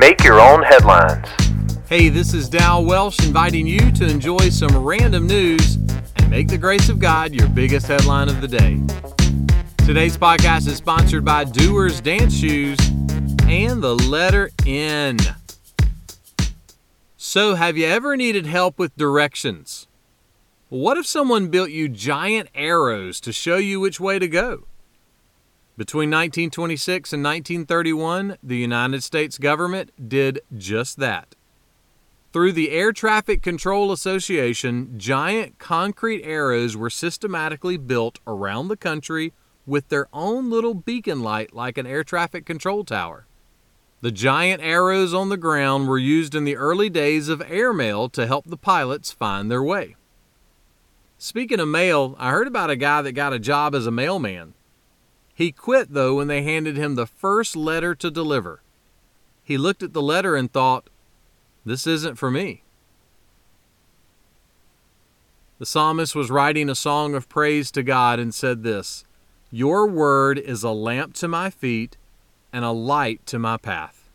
Make your own headlines. Hey, this is Dal Welsh inviting you to enjoy some random news and make the grace of God your biggest headline of the day. Today's podcast is sponsored by Doers Dance Shoes and the letter N. So, have you ever needed help with directions? What if someone built you giant arrows to show you which way to go? Between 1926 and 1931, the United States government did just that. Through the Air Traffic Control Association, giant concrete arrows were systematically built around the country with their own little beacon light like an air traffic control tower. The giant arrows on the ground were used in the early days of airmail to help the pilots find their way. Speaking of mail, I heard about a guy that got a job as a mailman. He quit, though, when they handed him the first letter to deliver. He looked at the letter and thought, This isn't for me. The psalmist was writing a song of praise to God and said this Your word is a lamp to my feet and a light to my path.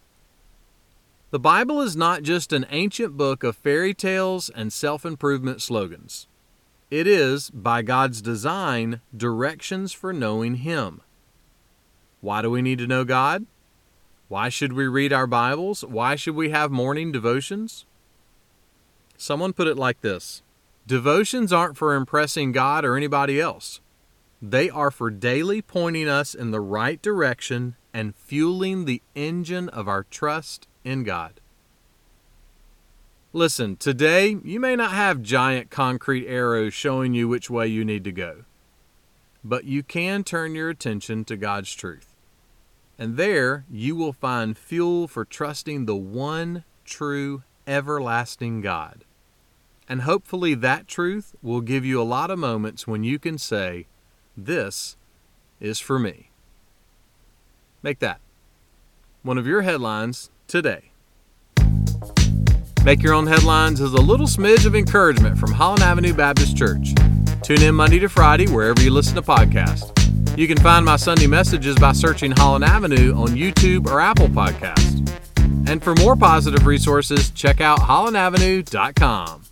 The Bible is not just an ancient book of fairy tales and self improvement slogans. It is, by God's design, directions for knowing Him. Why do we need to know God? Why should we read our Bibles? Why should we have morning devotions? Someone put it like this Devotions aren't for impressing God or anybody else. They are for daily pointing us in the right direction and fueling the engine of our trust in God. Listen, today you may not have giant concrete arrows showing you which way you need to go, but you can turn your attention to God's truth. And there you will find fuel for trusting the one true, everlasting God. And hopefully that truth will give you a lot of moments when you can say, This is for me. Make that one of your headlines today. Make Your Own Headlines is a little smidge of encouragement from Holland Avenue Baptist Church. Tune in Monday to Friday wherever you listen to podcasts. You can find my Sunday messages by searching Holland Avenue on YouTube or Apple Podcasts. And for more positive resources, check out hollandavenue.com.